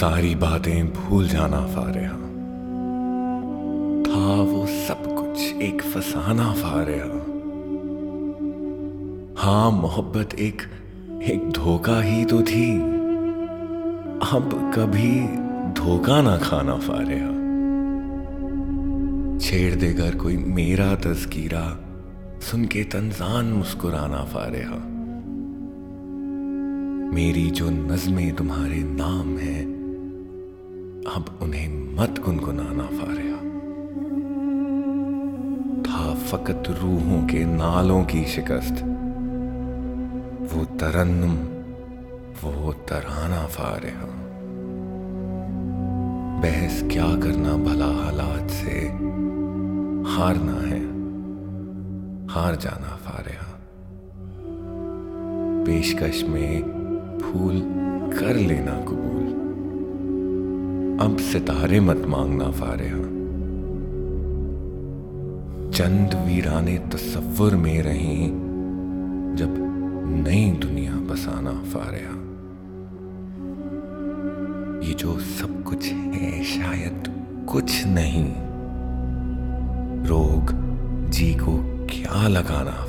सारी बातें भूल जाना फारिया था वो सब कुछ एक फसाना फारिया हाँ मोहब्बत एक एक धोखा ही तो थी। अब कभी धोखा ना खाना फारिया छेड़ देकर कोई मेरा तस्कीरा, सुन के तंजान मुस्कुराना फारिया मेरी जो नज़में तुम्हारे नाम है अब उन्हें मत गुनगुनाना फारिया। था फकत रूहों के नालों की शिकस्त। वो तरन्नुम, वो तराना फारिया। बहस क्या करना भला हालात से? हारना है, हार जाना फारिया। पेशकश में फूल कर लेना कबूल। अब सितारे मत मांगना फारिया। चंद वीराने तस्वुर में रहे, जब नई दुनिया बसाना फारिया। ये जो सब कुछ है, शायद कुछ नहीं। रोग, जी को क्या लगाना